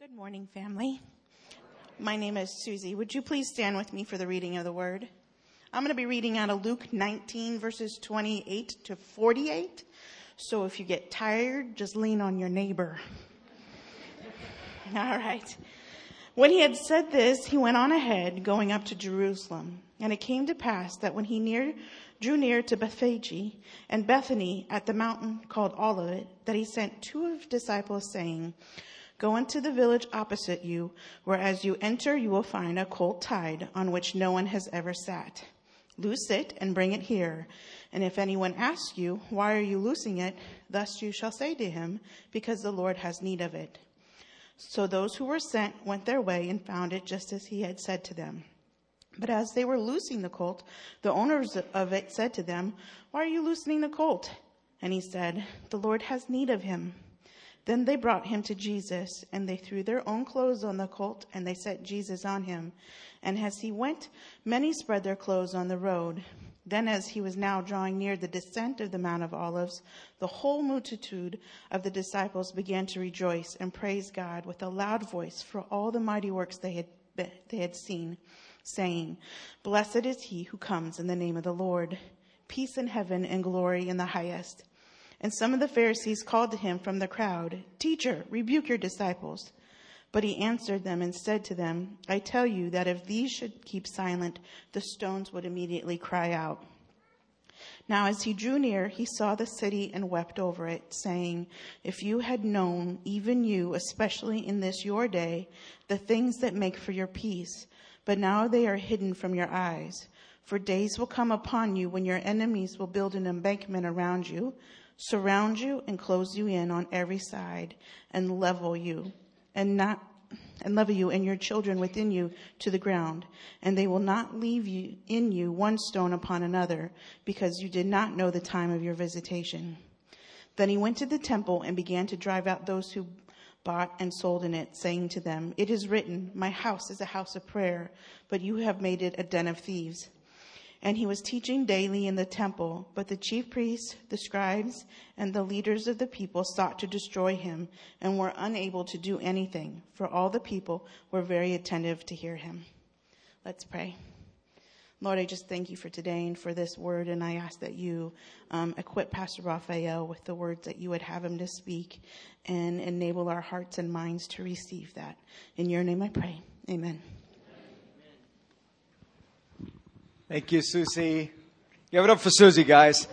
Good morning, family. My name is Susie. Would you please stand with me for the reading of the word? I'm going to be reading out of Luke 19, verses 28 to 48. So if you get tired, just lean on your neighbor. All right. When he had said this, he went on ahead, going up to Jerusalem. And it came to pass that when he near, drew near to Bethphage and Bethany at the mountain called Olivet, that he sent two of his disciples, saying, Go into the village opposite you, where as you enter you will find a colt tied on which no one has ever sat. Loose it and bring it here. And if anyone asks you, Why are you loosing it? Thus you shall say to him, Because the Lord has need of it. So those who were sent went their way and found it just as he had said to them. But as they were loosing the colt, the owners of it said to them, Why are you loosening the colt? And he said, The Lord has need of him. Then they brought him to Jesus, and they threw their own clothes on the colt, and they set Jesus on him. And as he went, many spread their clothes on the road. Then, as he was now drawing near the descent of the Mount of Olives, the whole multitude of the disciples began to rejoice and praise God with a loud voice for all the mighty works they had, they had seen, saying, Blessed is he who comes in the name of the Lord. Peace in heaven and glory in the highest. And some of the Pharisees called to him from the crowd, Teacher, rebuke your disciples. But he answered them and said to them, I tell you that if these should keep silent, the stones would immediately cry out. Now, as he drew near, he saw the city and wept over it, saying, If you had known, even you, especially in this your day, the things that make for your peace, but now they are hidden from your eyes. For days will come upon you when your enemies will build an embankment around you surround you and close you in on every side and level you and not and level you and your children within you to the ground. And they will not leave you in you one stone upon another because you did not know the time of your visitation. Then he went to the temple and began to drive out those who bought and sold in it saying to them it is written my house is a house of prayer but you have made it a den of thieves and he was teaching daily in the temple. But the chief priests, the scribes, and the leaders of the people sought to destroy him and were unable to do anything, for all the people were very attentive to hear him. Let's pray. Lord, I just thank you for today and for this word, and I ask that you um, equip Pastor Raphael with the words that you would have him to speak and enable our hearts and minds to receive that. In your name I pray. Amen. Thank you, Susie. Give it up for Susie, guys.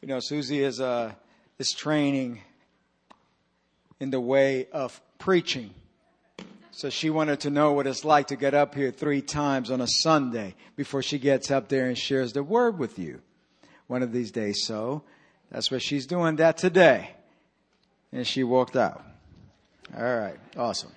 You know, Susie is, uh, is training in the way of preaching. So she wanted to know what it's like to get up here three times on a Sunday before she gets up there and shares the word with you one of these days. So that's what she's doing that today. And she walked out. All right. Awesome.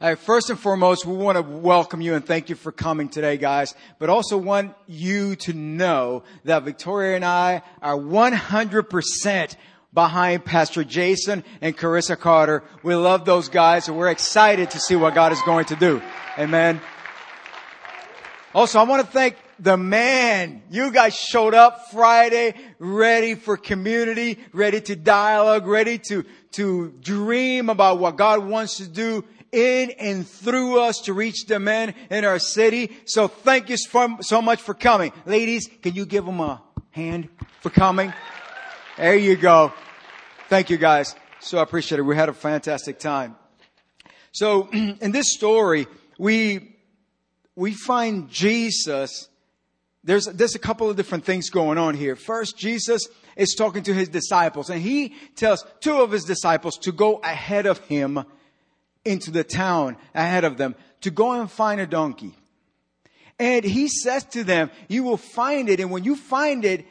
Right, first and foremost, we want to welcome you and thank you for coming today, guys, but also want you to know that Victoria and I are 100% behind Pastor Jason and Carissa Carter. We love those guys and we're excited to see what God is going to do. Amen. Also, I want to thank the man. You guys showed up Friday ready for community, ready to dialogue, ready to, to dream about what God wants to do in and through us to reach the men in our city. So thank you so much for coming. Ladies, can you give them a hand for coming? There you go. Thank you guys. So I appreciate it. We had a fantastic time. So in this story, we, we find Jesus. There's, there's a couple of different things going on here. First, Jesus is talking to his disciples and he tells two of his disciples to go ahead of him into the town ahead of them to go and find a donkey. And he says to them, you will find it. And when you find it,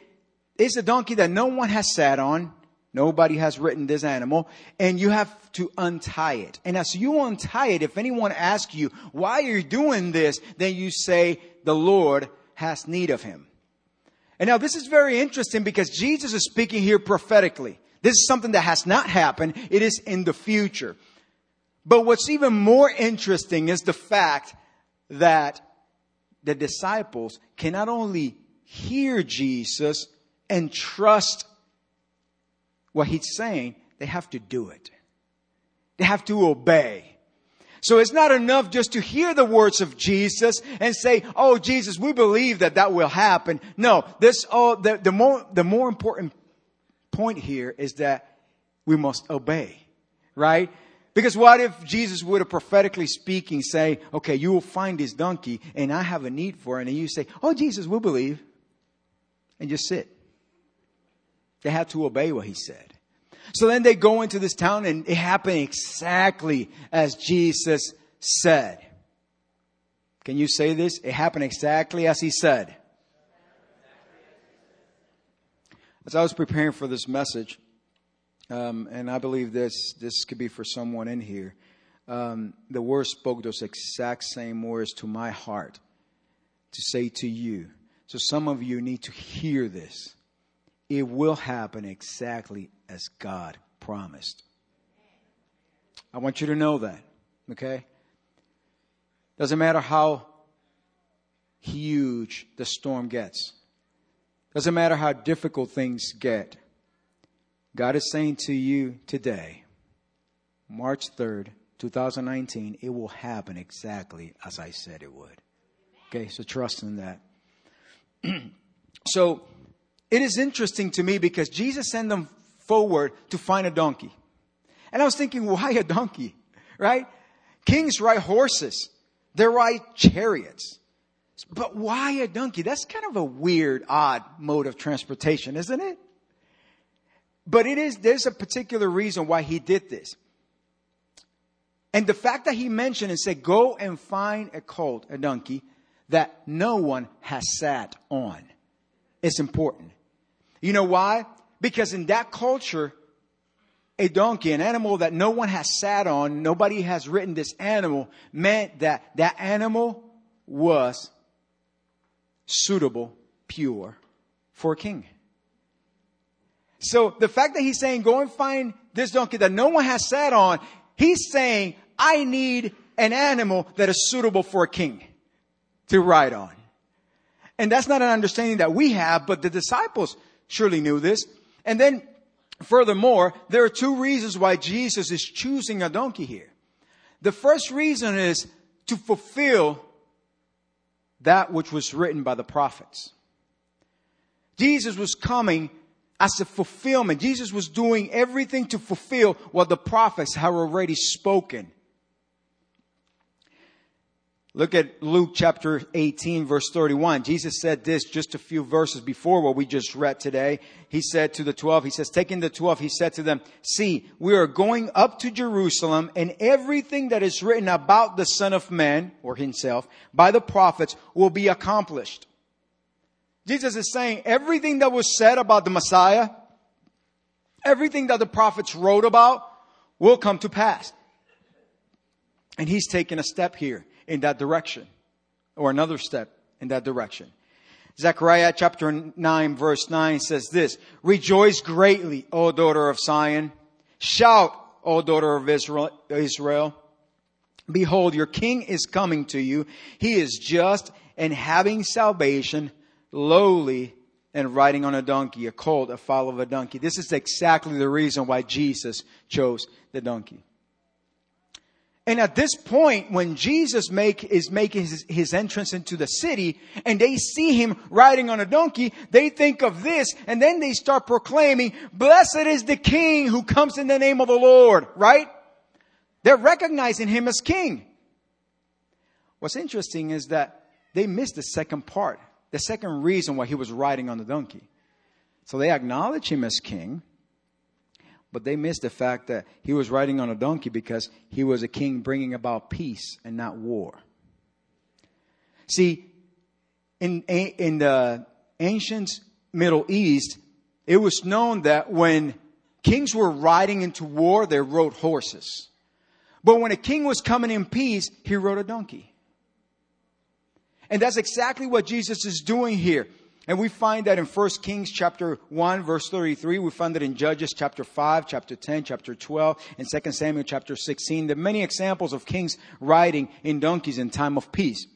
it's a donkey that no one has sat on. Nobody has ridden this animal and you have to untie it. And as you untie it, if anyone asks you, why are you doing this? Then you say, the Lord has need of him. And now this is very interesting because Jesus is speaking here prophetically. This is something that has not happened. It is in the future. But what's even more interesting is the fact that the disciples can not only hear Jesus and trust what he's saying, they have to do it. They have to obey. So it's not enough just to hear the words of Jesus and say, "Oh, Jesus, we believe that that will happen." No, this oh, the, the more the more important point here is that we must obey, right? Because what if Jesus would have prophetically speaking say, "Okay, you will find this donkey, and I have a need for it," and you say, "Oh, Jesus, we'll believe," and just sit. They had to obey what he said. So then they go into this town and it happened exactly as Jesus said. Can you say this? It happened exactly as he said. As I was preparing for this message, um, and I believe this this could be for someone in here, um, the word spoke those exact same words to my heart to say to you. So some of you need to hear this. It will happen exactly as God promised. I want you to know that, okay? Doesn't matter how huge the storm gets. Doesn't matter how difficult things get. God is saying to you today, March 3rd, 2019, it will happen exactly as I said it would. Okay, so trust in that. so it is interesting to me because Jesus sent them forward to find a donkey. And I was thinking, why a donkey? Right? Kings ride horses. They ride chariots. But why a donkey? That's kind of a weird, odd mode of transportation, isn't it? But it is, there's a particular reason why he did this. And the fact that he mentioned and said, go and find a colt, a donkey, that no one has sat on is important. You know why? Because in that culture, a donkey, an animal that no one has sat on, nobody has ridden this animal, meant that that animal was suitable, pure for a king. So the fact that he's saying, go and find this donkey that no one has sat on, he's saying, I need an animal that is suitable for a king to ride on. And that's not an understanding that we have, but the disciples surely knew this. And then, furthermore, there are two reasons why Jesus is choosing a donkey here. The first reason is to fulfill that which was written by the prophets. Jesus was coming as a fulfillment. Jesus was doing everything to fulfill what the prophets had already spoken. Look at Luke chapter 18 verse 31. Jesus said this just a few verses before what we just read today. He said to the 12, he says, taking the 12, he said to them, see, we are going up to Jerusalem and everything that is written about the son of man or himself by the prophets will be accomplished. Jesus is saying everything that was said about the Messiah, everything that the prophets wrote about will come to pass. And he's taking a step here in that direction, or another step in that direction. Zechariah chapter 9 verse 9 says this, Rejoice greatly, O daughter of Zion. Shout, O daughter of Israel. Behold, your king is coming to you. He is just and having salvation, lowly and riding on a donkey, a colt, a foal of a donkey. This is exactly the reason why Jesus chose the donkey. And at this point, when Jesus make, is making his, his, entrance into the city and they see him riding on a donkey, they think of this and then they start proclaiming, blessed is the king who comes in the name of the Lord, right? They're recognizing him as king. What's interesting is that they missed the second part, the second reason why he was riding on the donkey. So they acknowledge him as king, but they missed the fact that he was riding on a donkey because he was a king bringing about peace and not war. See, in, in the ancient Middle East, it was known that when kings were riding into war, they rode horses. But when a king was coming in peace, he rode a donkey. And that's exactly what Jesus is doing here. And we find that in 1 Kings chapter 1 verse 33. We find that in Judges chapter 5, chapter 10, chapter 12, and 2 Samuel chapter 16. There are many examples of kings riding in donkeys in time of peace.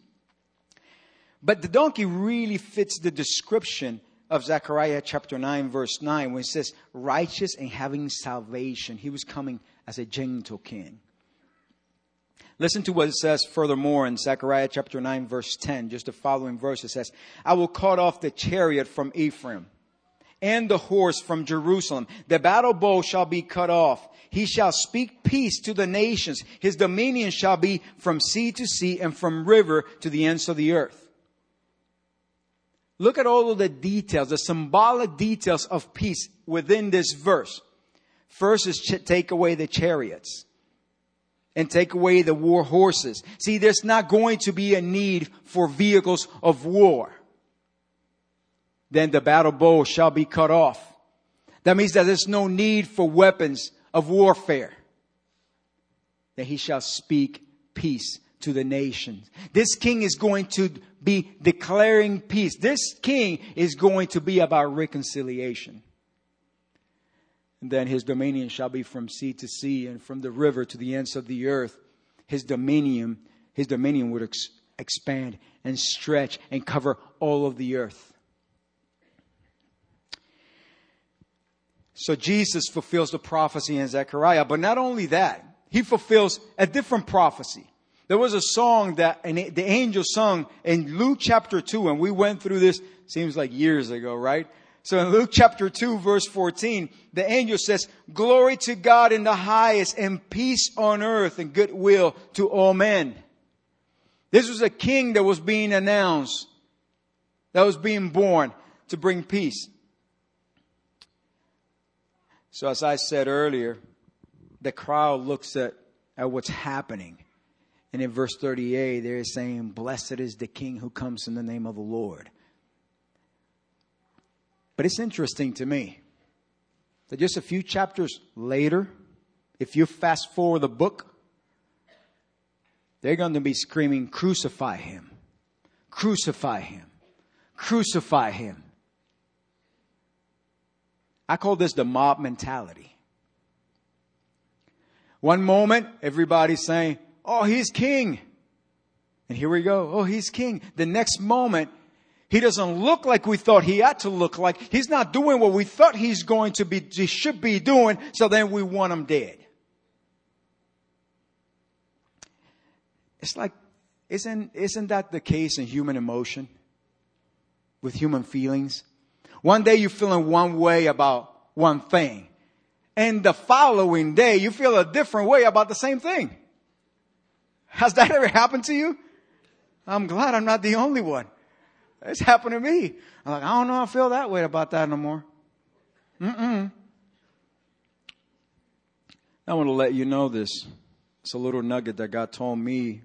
But the donkey really fits the description of Zechariah chapter 9 verse 9 when it says righteous and having salvation. He was coming as a gentle king. Listen to what it says furthermore in Zechariah chapter 9 verse 10, just the following verse. It says, I will cut off the chariot from Ephraim and the horse from Jerusalem. The battle bow shall be cut off. He shall speak peace to the nations. His dominion shall be from sea to sea and from river to the ends of the earth. Look at all of the details, the symbolic details of peace within this verse. First is ch- take away the chariots and take away the war horses. See, there's not going to be a need for vehicles of war. Then the battle bow shall be cut off. That means that there's no need for weapons of warfare. That he shall speak peace to the nations. This king is going to be declaring peace. This king is going to be about reconciliation. Then his dominion shall be from sea to sea and from the river to the ends of the earth. His dominion, his dominion would ex- expand and stretch and cover all of the earth. So Jesus fulfills the prophecy in Zechariah, but not only that, he fulfills a different prophecy. There was a song that the angel sung in Luke chapter 2, and we went through this, seems like years ago, right? So in Luke chapter 2 verse 14, the angel says, glory to God in the highest and peace on earth and goodwill to all men. This was a king that was being announced, that was being born to bring peace. So as I said earlier, the crowd looks at, at what's happening and in verse 38, they're saying, Blessed is the King who comes in the name of the Lord. But it's interesting to me that just a few chapters later, if you fast forward the book, they're going to be screaming, Crucify him! Crucify him! Crucify him! I call this the mob mentality. One moment, everybody's saying, Oh, he's king. And here we go. Oh, he's king. The next moment, he doesn't look like we thought he had to look like. He's not doing what we thought he's going to be, he should be doing. So then we want him dead. It's like, isn't, isn't that the case in human emotion? With human feelings? One day you're feeling one way about one thing. And the following day you feel a different way about the same thing. Has that ever happened to you? I'm glad I'm not the only one. It's happened to me. I'm like, I don't know I feel that way about that no more. Mm-mm. I want to let you know this. It's a little nugget that God told me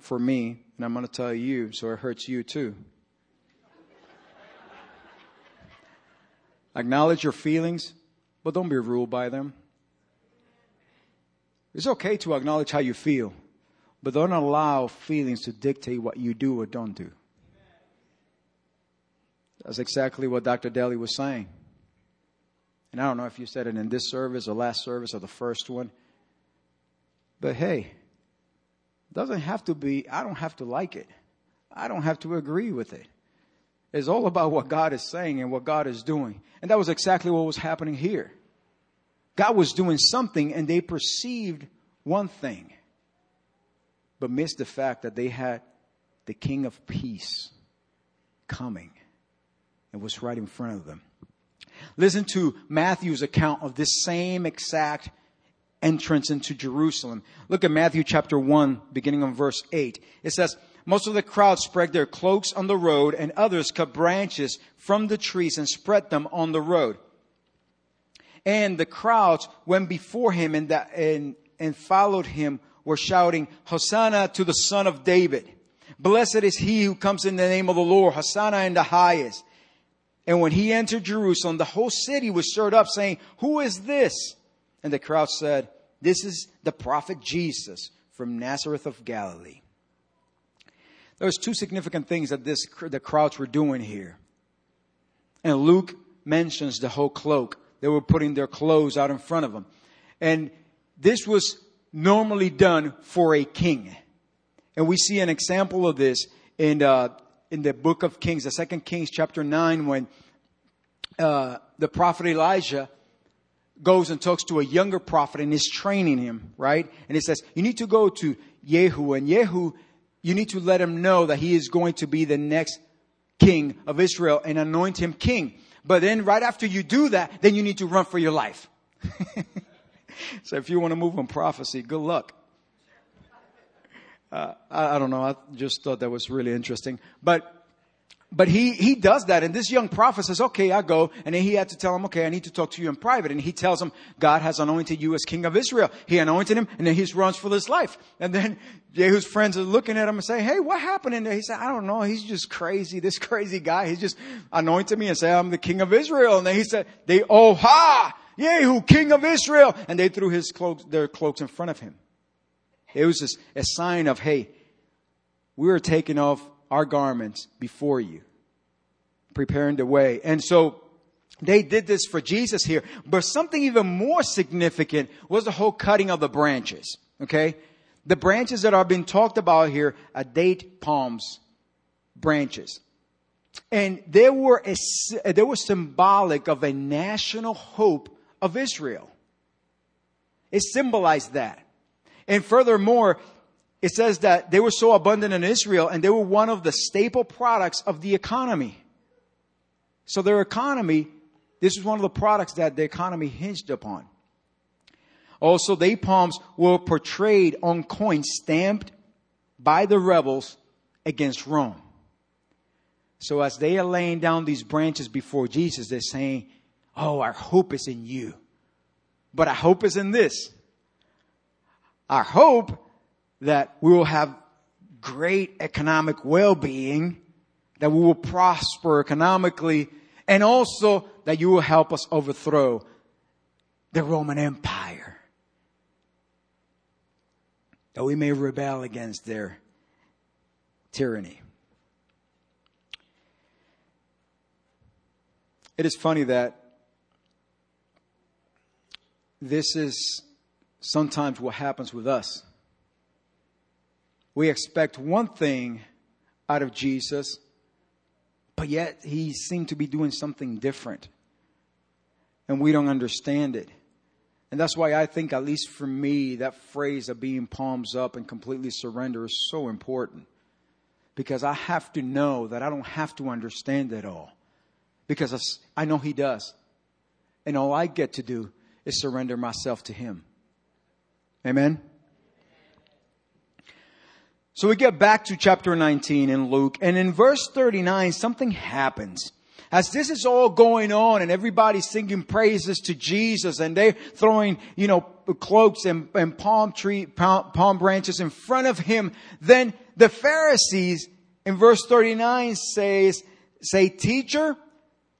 for me, and I'm going to tell you so it hurts you too. Acknowledge your feelings, but don't be ruled by them. It's okay to acknowledge how you feel. But don't allow feelings to dictate what you do or don't do. That's exactly what Dr. Daly was saying. And I don't know if you said it in this service or last service or the first one. But hey, doesn't have to be, I don't have to like it. I don't have to agree with it. It's all about what God is saying and what God is doing. And that was exactly what was happening here. God was doing something and they perceived one thing but missed the fact that they had the King of Peace coming and was right in front of them. Listen to Matthew's account of this same exact entrance into Jerusalem. Look at Matthew chapter 1, beginning on verse 8. It says, most of the crowd spread their cloaks on the road, and others cut branches from the trees and spread them on the road. And the crowds went before him and, that, and, and followed him were shouting, Hosanna to the son of David. Blessed is he who comes in the name of the Lord. Hosanna in the highest. And when he entered Jerusalem, the whole city was stirred up saying, who is this? And the crowd said, this is the prophet Jesus from Nazareth of Galilee. There was two significant things that this, the crowds were doing here. And Luke mentions the whole cloak. They were putting their clothes out in front of them. And this was normally done for a king. And we see an example of this in, uh, in the book of Kings, the second Kings chapter 9, when uh, the prophet Elijah goes and talks to a younger prophet and is training him, right? And he says, you need to go to Yehu and Yehu, you need to let him know that he is going to be the next king of Israel and anoint him king. But then right after you do that, then you need to run for your life. so if you want to move on prophecy, good luck. Uh, I, I don't know. I just thought that was really interesting. But but he, he does that and this young prophet says, okay, I go. And then he had to tell him, okay, I need to talk to you in private. And he tells him, God has anointed you as king of Israel. He anointed him and then he runs for his life. And then Jehu's friends are looking at him and say, hey, what happened in there? He said, I don't know. He's just crazy. This crazy guy. He just anointed me and said, I'm the king of Israel. And then he said, they, oh ha! Jehu, king of Israel. And they threw his cloaks, their cloaks in front of him. It was just a sign of, hey, we are taking off our garments before you, preparing the way. And so they did this for Jesus here. But something even more significant was the whole cutting of the branches. Okay? The branches that are being talked about here are date palms branches. And they were, a, they were symbolic of a national hope of Israel. It symbolized that. And furthermore, it says that they were so abundant in Israel and they were one of the staple products of the economy. So their economy, this is one of the products that the economy hinged upon. Also, the palms were portrayed on coins stamped by the rebels against Rome. So as they are laying down these branches before Jesus, they're saying, Oh, our hope is in you. But our hope is in this. Our hope that we will have great economic well-being, that we will prosper economically, and also that you will help us overthrow the Roman Empire. That we may rebel against their tyranny. It is funny that this is sometimes what happens with us. We expect one thing out of Jesus, but yet he seemed to be doing something different. And we don't understand it. And that's why I think, at least for me, that phrase of being palms up and completely surrender is so important. Because I have to know that I don't have to understand it all. Because I know He does. And all I get to do is surrender myself to Him. Amen? So we get back to chapter 19 in Luke, and in verse 39, something happens. As this is all going on and everybody's singing praises to Jesus and they're throwing, you know, cloaks and, and palm tree, palm, palm branches in front of him, then the Pharisees in verse 39 says, say, teacher,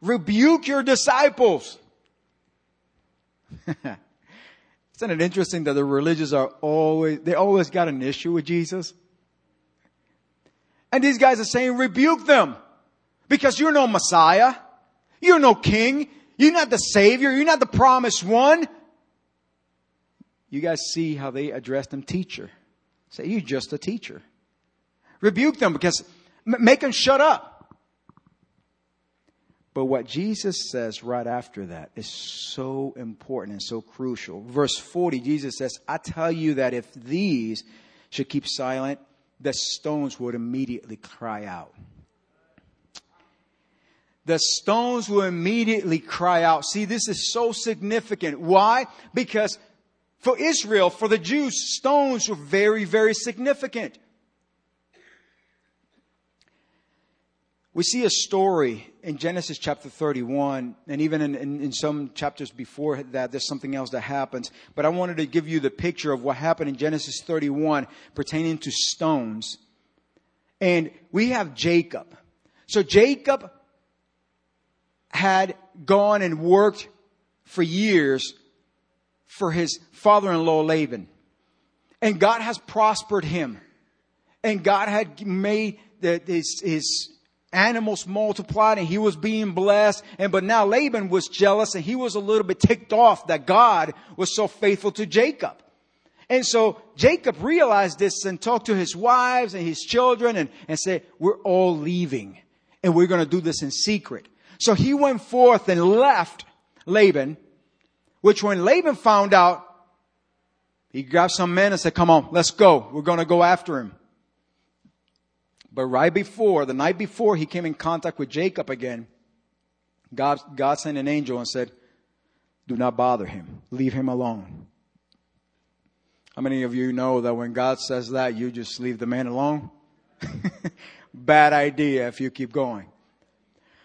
rebuke your disciples. Isn't it interesting that the religious are always, they always got an issue with Jesus? And these guys are saying, rebuke them. Because you're no Messiah. You're no king. You're not the savior. You're not the promised one. You guys see how they address them, teacher. Say, you're just a teacher. Rebuke them because, make them shut up. But what Jesus says right after that is so important and so crucial. Verse 40, Jesus says, I tell you that if these should keep silent, the stones would immediately cry out. The stones will immediately cry out. See, this is so significant. Why? Because for Israel, for the Jews, stones were very, very significant. We see a story in Genesis chapter 31, and even in, in, in, some chapters before that, there's something else that happens. But I wanted to give you the picture of what happened in Genesis 31 pertaining to stones. And we have Jacob. So Jacob had gone and worked for years for his father-in-law Laban. And God has prospered him. And God had made the, his, his animals multiplied and he was being blessed. And, but now Laban was jealous and he was a little bit ticked off that God was so faithful to Jacob. And so Jacob realized this and talked to his wives and his children and, and said, we're all leaving and we're going to do this in secret. So he went forth and left Laban, which when Laban found out, he grabbed some men and said, come on, let's go. We're going to go after him. But right before, the night before he came in contact with Jacob again, God, God sent an angel and said, do not bother him. Leave him alone. How many of you know that when God says that, you just leave the man alone? Bad idea if you keep going.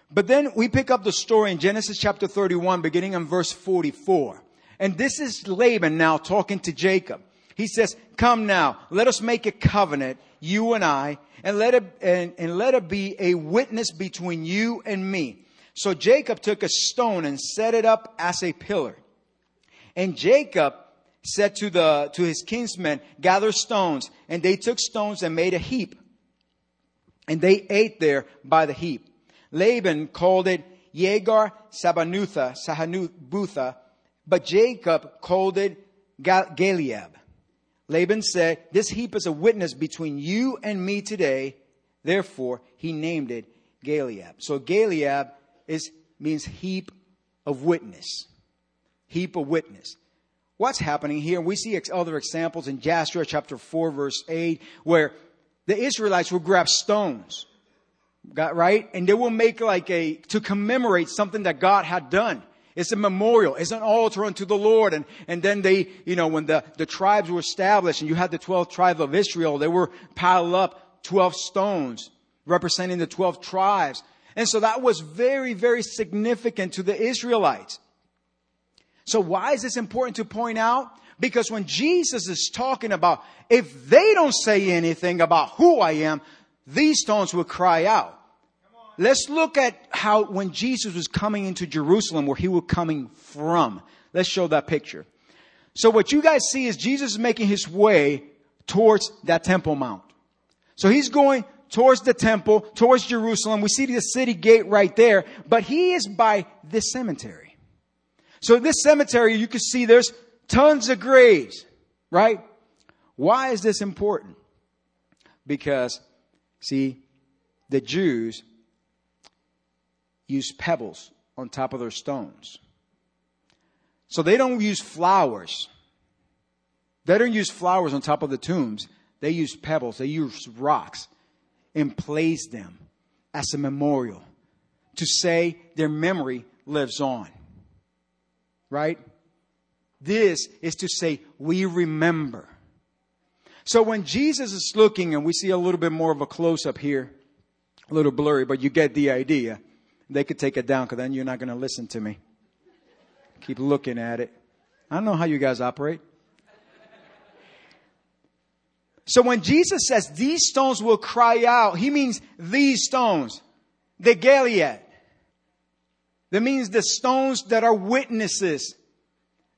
But then we pick up the story in Genesis chapter 31, beginning in verse 44. And this is Laban now talking to Jacob. He says, come now, let us make a covenant, you and I, and let it, and, and let it be a witness between you and me. So Jacob took a stone and set it up as a pillar. And Jacob said to the, to his kinsmen, gather stones. And they took stones and made a heap. And they ate there by the heap. Laban called it Yegar Sabanutha, Sahanubutha, but Jacob called it Galeed. Laban said, This heap is a witness between you and me today. Therefore, he named it Galeed. So Galeed is, means heap of witness. Heap of witness. What's happening here? We see other examples in Joshua chapter 4 verse 8 where the Israelites will grab stones. Got right? And they will make like a, to commemorate something that God had done. It's a memorial. It's an altar unto the Lord. And, and then they, you know, when the, the tribes were established and you had the 12 tribes of Israel, they were piled up 12 stones representing the 12 tribes. And so that was very, very significant to the Israelites. So why is this important to point out? Because when Jesus is talking about, if they don't say anything about who I am, these stones will cry out. Let's look at how when Jesus was coming into Jerusalem, where he was coming from. Let's show that picture. So what you guys see is Jesus is making his way towards that Temple Mount. So he's going towards the temple, towards Jerusalem. We see the city gate right there, but he is by this cemetery. So this cemetery, you can see there's tons of graves, right? Why is this important? Because, see, the Jews use pebbles on top of their stones. So they don't use flowers. They don't use flowers on top of the tombs. They use pebbles. They use rocks and place them as a memorial to say their memory lives on. Right? This is to say we remember. So when Jesus is looking, and we see a little bit more of a close up here, a little blurry, but you get the idea. They could take it down because then you're not going to listen to me. Keep looking at it. I don't know how you guys operate. So when Jesus says these stones will cry out, he means these stones, the Gilead. That means the stones that are witnesses.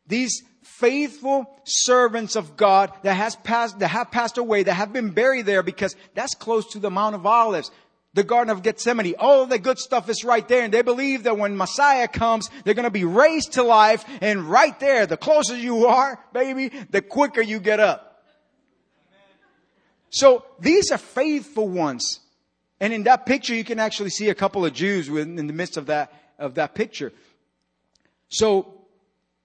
These faithful servants of God that has passed, that have passed away, that have been buried there because that's close to the Mount of Olives the Garden of Gethsemane. All the good stuff is right there. And they believe that when Messiah comes, they're going to be raised to life. And right there, the closer you are, baby, the quicker you get up. So these are faithful ones. And in that picture, you can actually see a couple of Jews in the midst of that, of that picture. So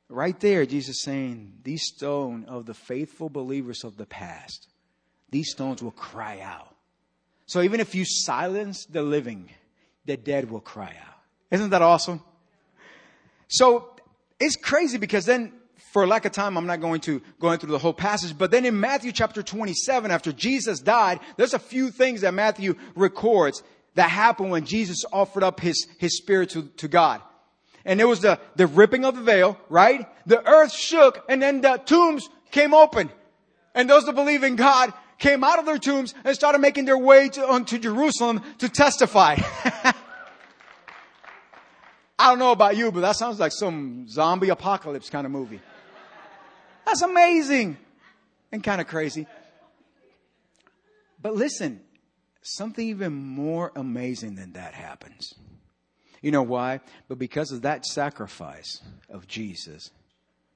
right there, Jesus saying, these stone of the faithful believers of the past, these stones will cry out. So even if you silence the living, the dead will cry out. Isn't that awesome? So it's crazy because then for lack of time, I'm not going to go through the whole passage, but then in Matthew chapter 27, after Jesus died, there's a few things that Matthew records that happened when Jesus offered up his, his spirit to, to God. And it was the, the ripping of the veil, right? The earth shook and then the tombs came open. And those that believe in God came out of their tombs and started making their way to, onto Jerusalem to testify. I don't know about you, but that sounds like some zombie apocalypse kind of movie. That's amazing and kind of crazy. But listen, something even more amazing than that happens. You know why? But because of that sacrifice of Jesus,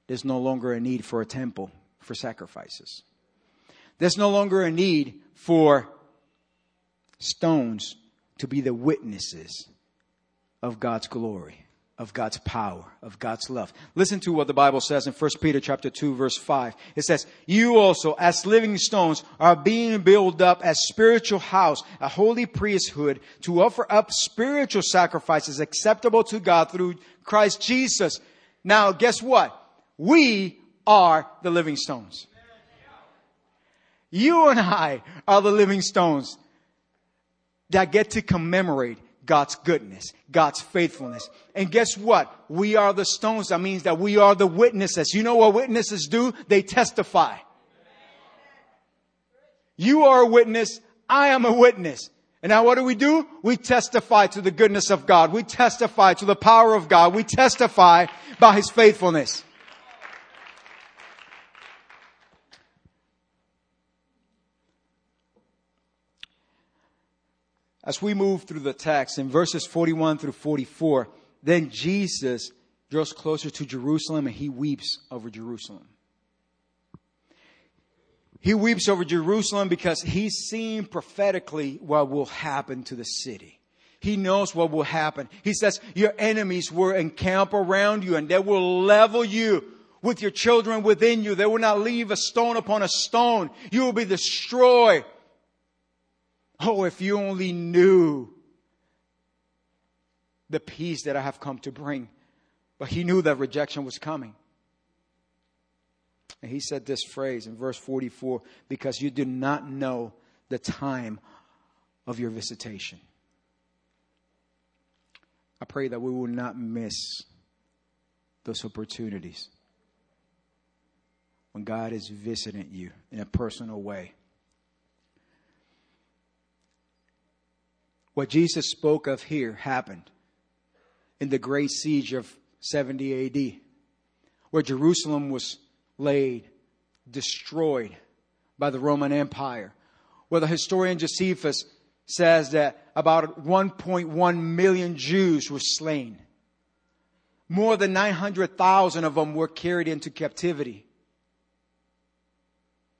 there's no longer a need for a temple for sacrifices. There's no longer a need for stones to be the witnesses of God's glory, of God's power, of God's love. Listen to what the Bible says in 1 Peter chapter 2 verse 5. It says, you also as living stones are being built up as spiritual house, a holy priesthood to offer up spiritual sacrifices acceptable to God through Christ Jesus. Now guess what? We are the living stones. You and I are the living stones that get to commemorate God's goodness, God's faithfulness. And guess what? We are the stones. That means that we are the witnesses. You know what witnesses do? They testify. You are a witness. I am a witness. And now what do we do? We testify to the goodness of God. We testify to the power of God. We testify by His faithfulness. As we move through the text in verses 41 through 44, then Jesus draws closer to Jerusalem and he weeps over Jerusalem. He weeps over Jerusalem because he's seen prophetically what will happen to the city. He knows what will happen. He says, your enemies will encamp around you and they will level you with your children within you. They will not leave a stone upon a stone. You will be destroyed. Oh, if you only knew the peace that I have come to bring. But he knew that rejection was coming. And he said this phrase in verse 44 because you do not know the time of your visitation. I pray that we will not miss those opportunities when God is visiting you in a personal way. What Jesus spoke of here happened in the great siege of 70 AD, where Jerusalem was laid, destroyed by the Roman Empire, where the historian Josephus says that about 1.1 million Jews were slain. More than 900,000 of them were carried into captivity.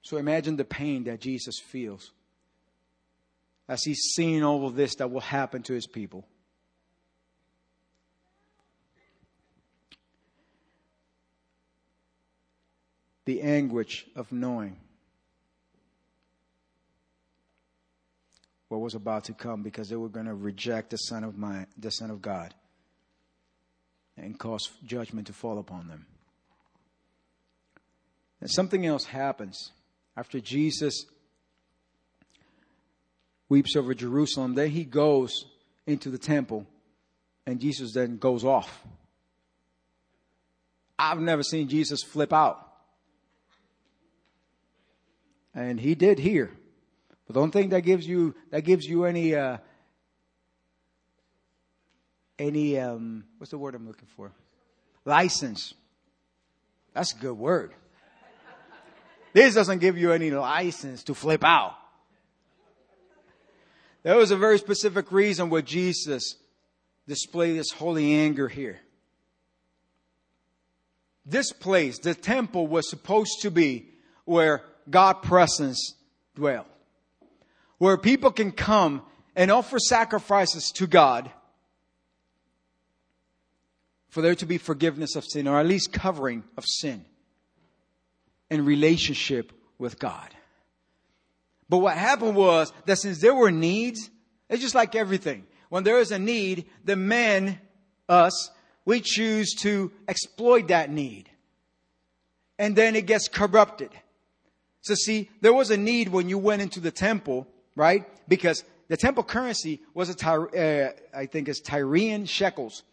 So imagine the pain that Jesus feels as he's seen all of this that will happen to his people. The anguish of knowing what was about to come because they were going to reject the Son of the Son of God and cause judgment to fall upon them. And something else happens after Jesus weeps over Jerusalem. Then he goes into the temple, and Jesus then goes off. I've never seen Jesus flip out. And he did here. But don't think that gives you that gives you any uh, any um, what's the word I'm looking for? License. That's a good word. This doesn't give you any license to flip out. There was a very specific reason why Jesus displayed this holy anger here. This place, the temple, was supposed to be where God's presence dwelled. Where people can come and offer sacrifices to God for there to be forgiveness of sin, or at least covering of sin and relationship with God. But what happened was that since there were needs, it's just like everything. When there is a need, the men, us, we choose to exploit that need. And then it gets corrupted. So see, there was a need when you went into the temple, right? Because the temple currency was a, uh, I think it's Tyrian shekels.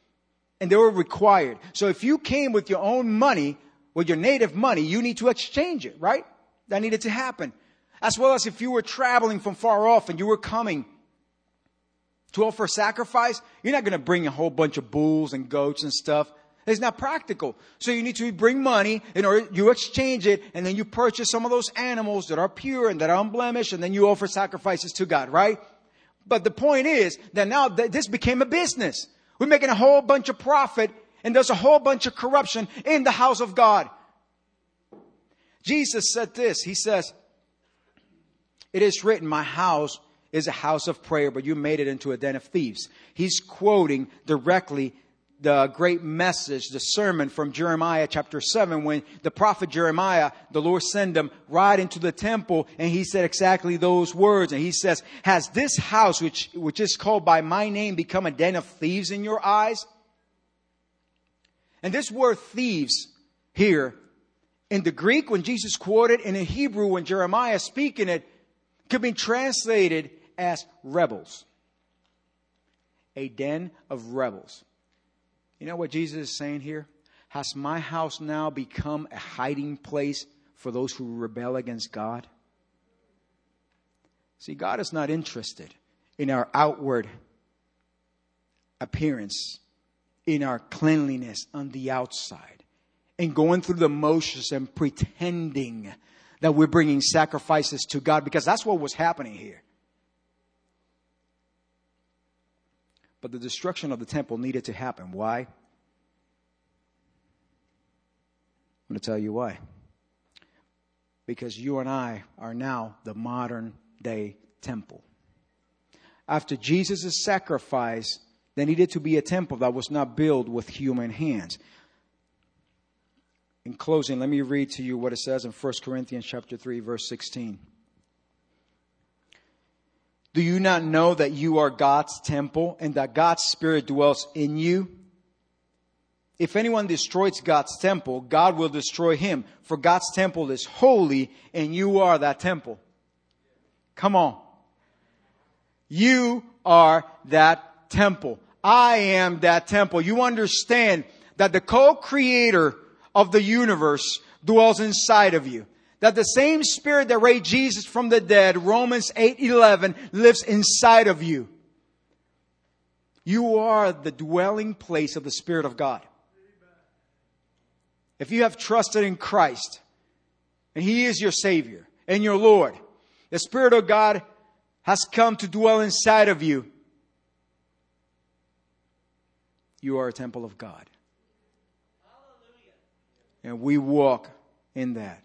And they were required. So if you came with your own money, with your native money, you need to exchange it, right? That needed to happen. As well as if you were traveling from far off and you were coming to offer sacrifice, you're not going to bring a whole bunch of bulls and goats and stuff. It's not practical. So you need to bring money in order, you exchange it, and then you purchase some of those animals that are pure and that are unblemished, and then you offer sacrifices to God, right? But the point is that now this became a business. We're making a whole bunch of profit, and there's a whole bunch of corruption in the house of God. Jesus said this. He says, It is written, My house is a house of prayer, but you made it into a den of thieves. He's quoting directly the great message, the sermon from Jeremiah chapter 7, when the prophet Jeremiah, the Lord sent him right into the temple, and he said exactly those words. And he says, Has this house, which, which is called by my name, become a den of thieves in your eyes? And this word thieves here, in the Greek, when Jesus quoted, in the Hebrew, when Jeremiah speaking it, could be translated as rebels. A den of rebels. You know what Jesus is saying here? Has my house now become a hiding place for those who rebel against God? See, God is not interested in our outward appearance, in our cleanliness on the outside, in going through the motions and pretending that we're bringing sacrifices to God because that's what was happening here. But the destruction of the temple needed to happen. Why? I'm going to tell you why. Because you and I are now the modern day temple. After Jesus' sacrifice, there needed to be a temple that was not built with human hands. In closing, let me read to you what it says in 1 Corinthians chapter 3 verse 16. Do you not know that you are God's temple and that God's Spirit dwells in you? If anyone destroys God's temple, God will destroy him, for God's temple is holy and you are that temple. Come on. You are that temple. I am that temple. You understand that the co-creator of the universe dwells inside of you that the same spirit that raised Jesus from the dead, Romans 8:11, lives inside of you. You are the dwelling place of the spirit of God. If you have trusted in Christ and he is your savior and your Lord, the spirit of God has come to dwell inside of you. You are a temple of God. And we walk in that.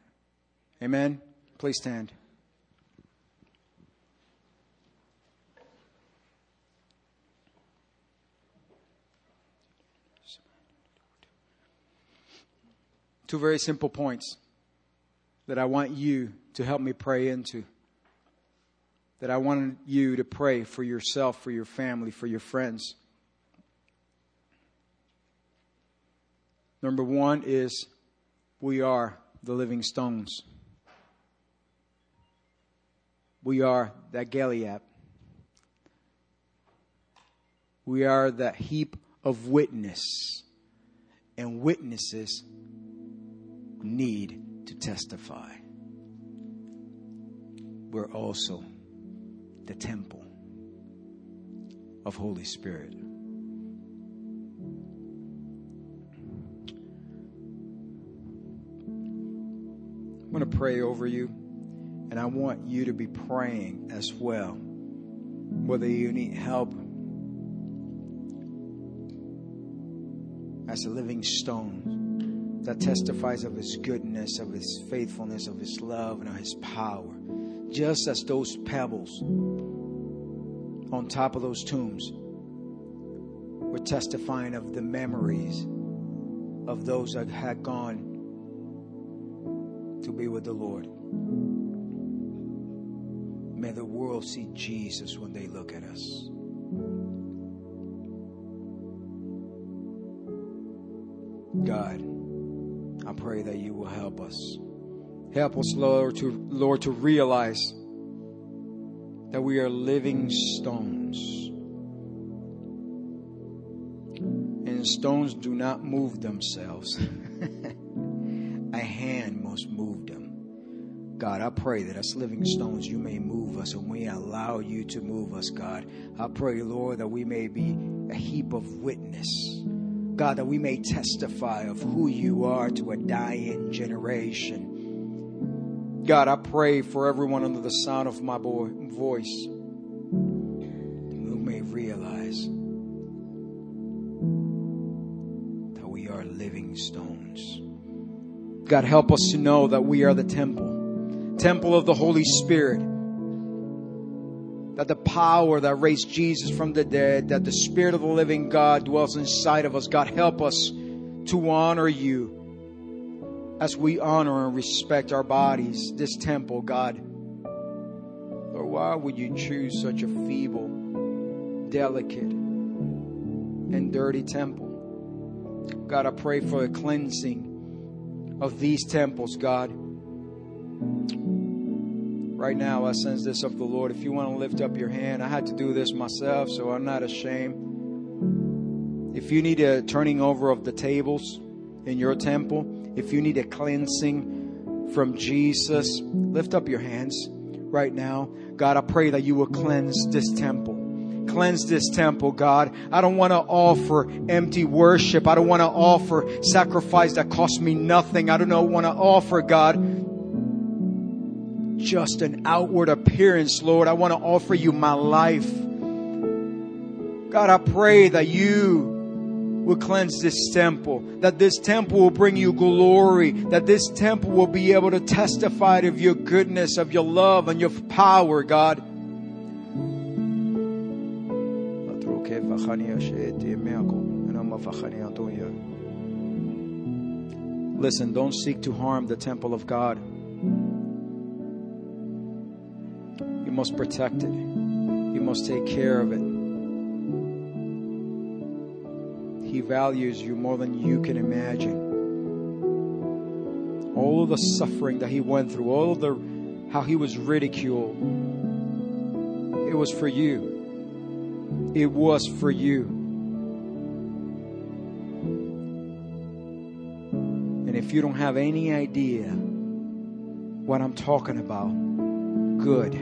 Amen. Please stand. Two very simple points that I want you to help me pray into. That I want you to pray for yourself, for your family, for your friends. Number one is we are the living stones. We are that Galeed. We are that heap of witness. And witnesses need to testify. We're also the temple of Holy Spirit. I'm going to pray over you. And I want you to be praying as well. Whether you need help as a living stone that testifies of his goodness, of his faithfulness, of his love, and of his power. Just as those pebbles on top of those tombs were testifying of the memories of those that had gone to be with the Lord. May the world see Jesus when they look at us. God, I pray that you will help us. Help us, Lord, to Lord, to realize that we are living stones. And stones do not move themselves. A hand must move them. God, I pray that as living stones, you may move us and we allow you to move us, God. I pray, Lord, that we may be a heap of witness. God, that we may testify of who you are to a dying generation. God, I pray for everyone under the sound of my boy, voice who may realize that we are living stones. God, help us to know that we are the temple, temple of the Holy Spirit. That the power that raised Jesus from the dead, that the Spirit of the living God dwells inside of us. God, help us to honor you as we honor and respect our bodies, this temple, God. Lord, why would you choose such a feeble, delicate, and dirty temple? God, I pray for a cleansing of these temples, God. Right now, I sense this of the Lord. If you want to lift up your hand, I had to do this myself, so I'm not ashamed. If you need a turning over of the tables in your temple, if you need a cleansing from Jesus, lift up your hands right now. God, I pray that you will cleanse this temple. Cleanse this temple, God. I don't want to offer empty worship. I don't want to offer sacrifice that costs me nothing. I don't want to offer, God, just an outward appearance, Lord. I want to offer you my life. God, I pray that you will cleanse this temple, that this temple will bring you glory, that this temple will be able to testify of your goodness, of your love, and your power, God. Listen, don't seek to harm the temple of God. You must protect it. You must take care of it. He values you more than you can imagine. All of the suffering that he went through, all of the how he was ridiculed, it was for you. It was for you. And if you don't have any idea what I'm talking about, good.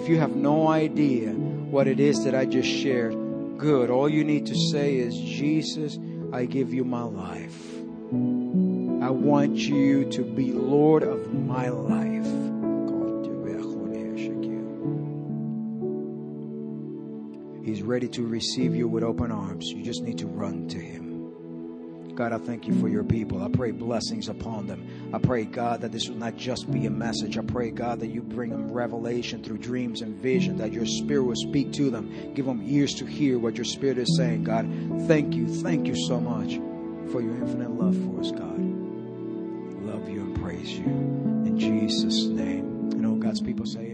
If you have no idea what it is that I just shared, good. All you need to say is, Jesus, I give you my life. I want you to be Lord of my life. Ready to receive you with open arms. You just need to run to Him. God, I thank you for your people. I pray blessings upon them. I pray, God, that this will not just be a message. I pray, God, that you bring them revelation through dreams and vision, that your spirit will speak to them. Give them ears to hear what your spirit is saying, God. Thank you. Thank you so much for your infinite love for us, God. Love you and praise you. In Jesus' name. And all God's people say,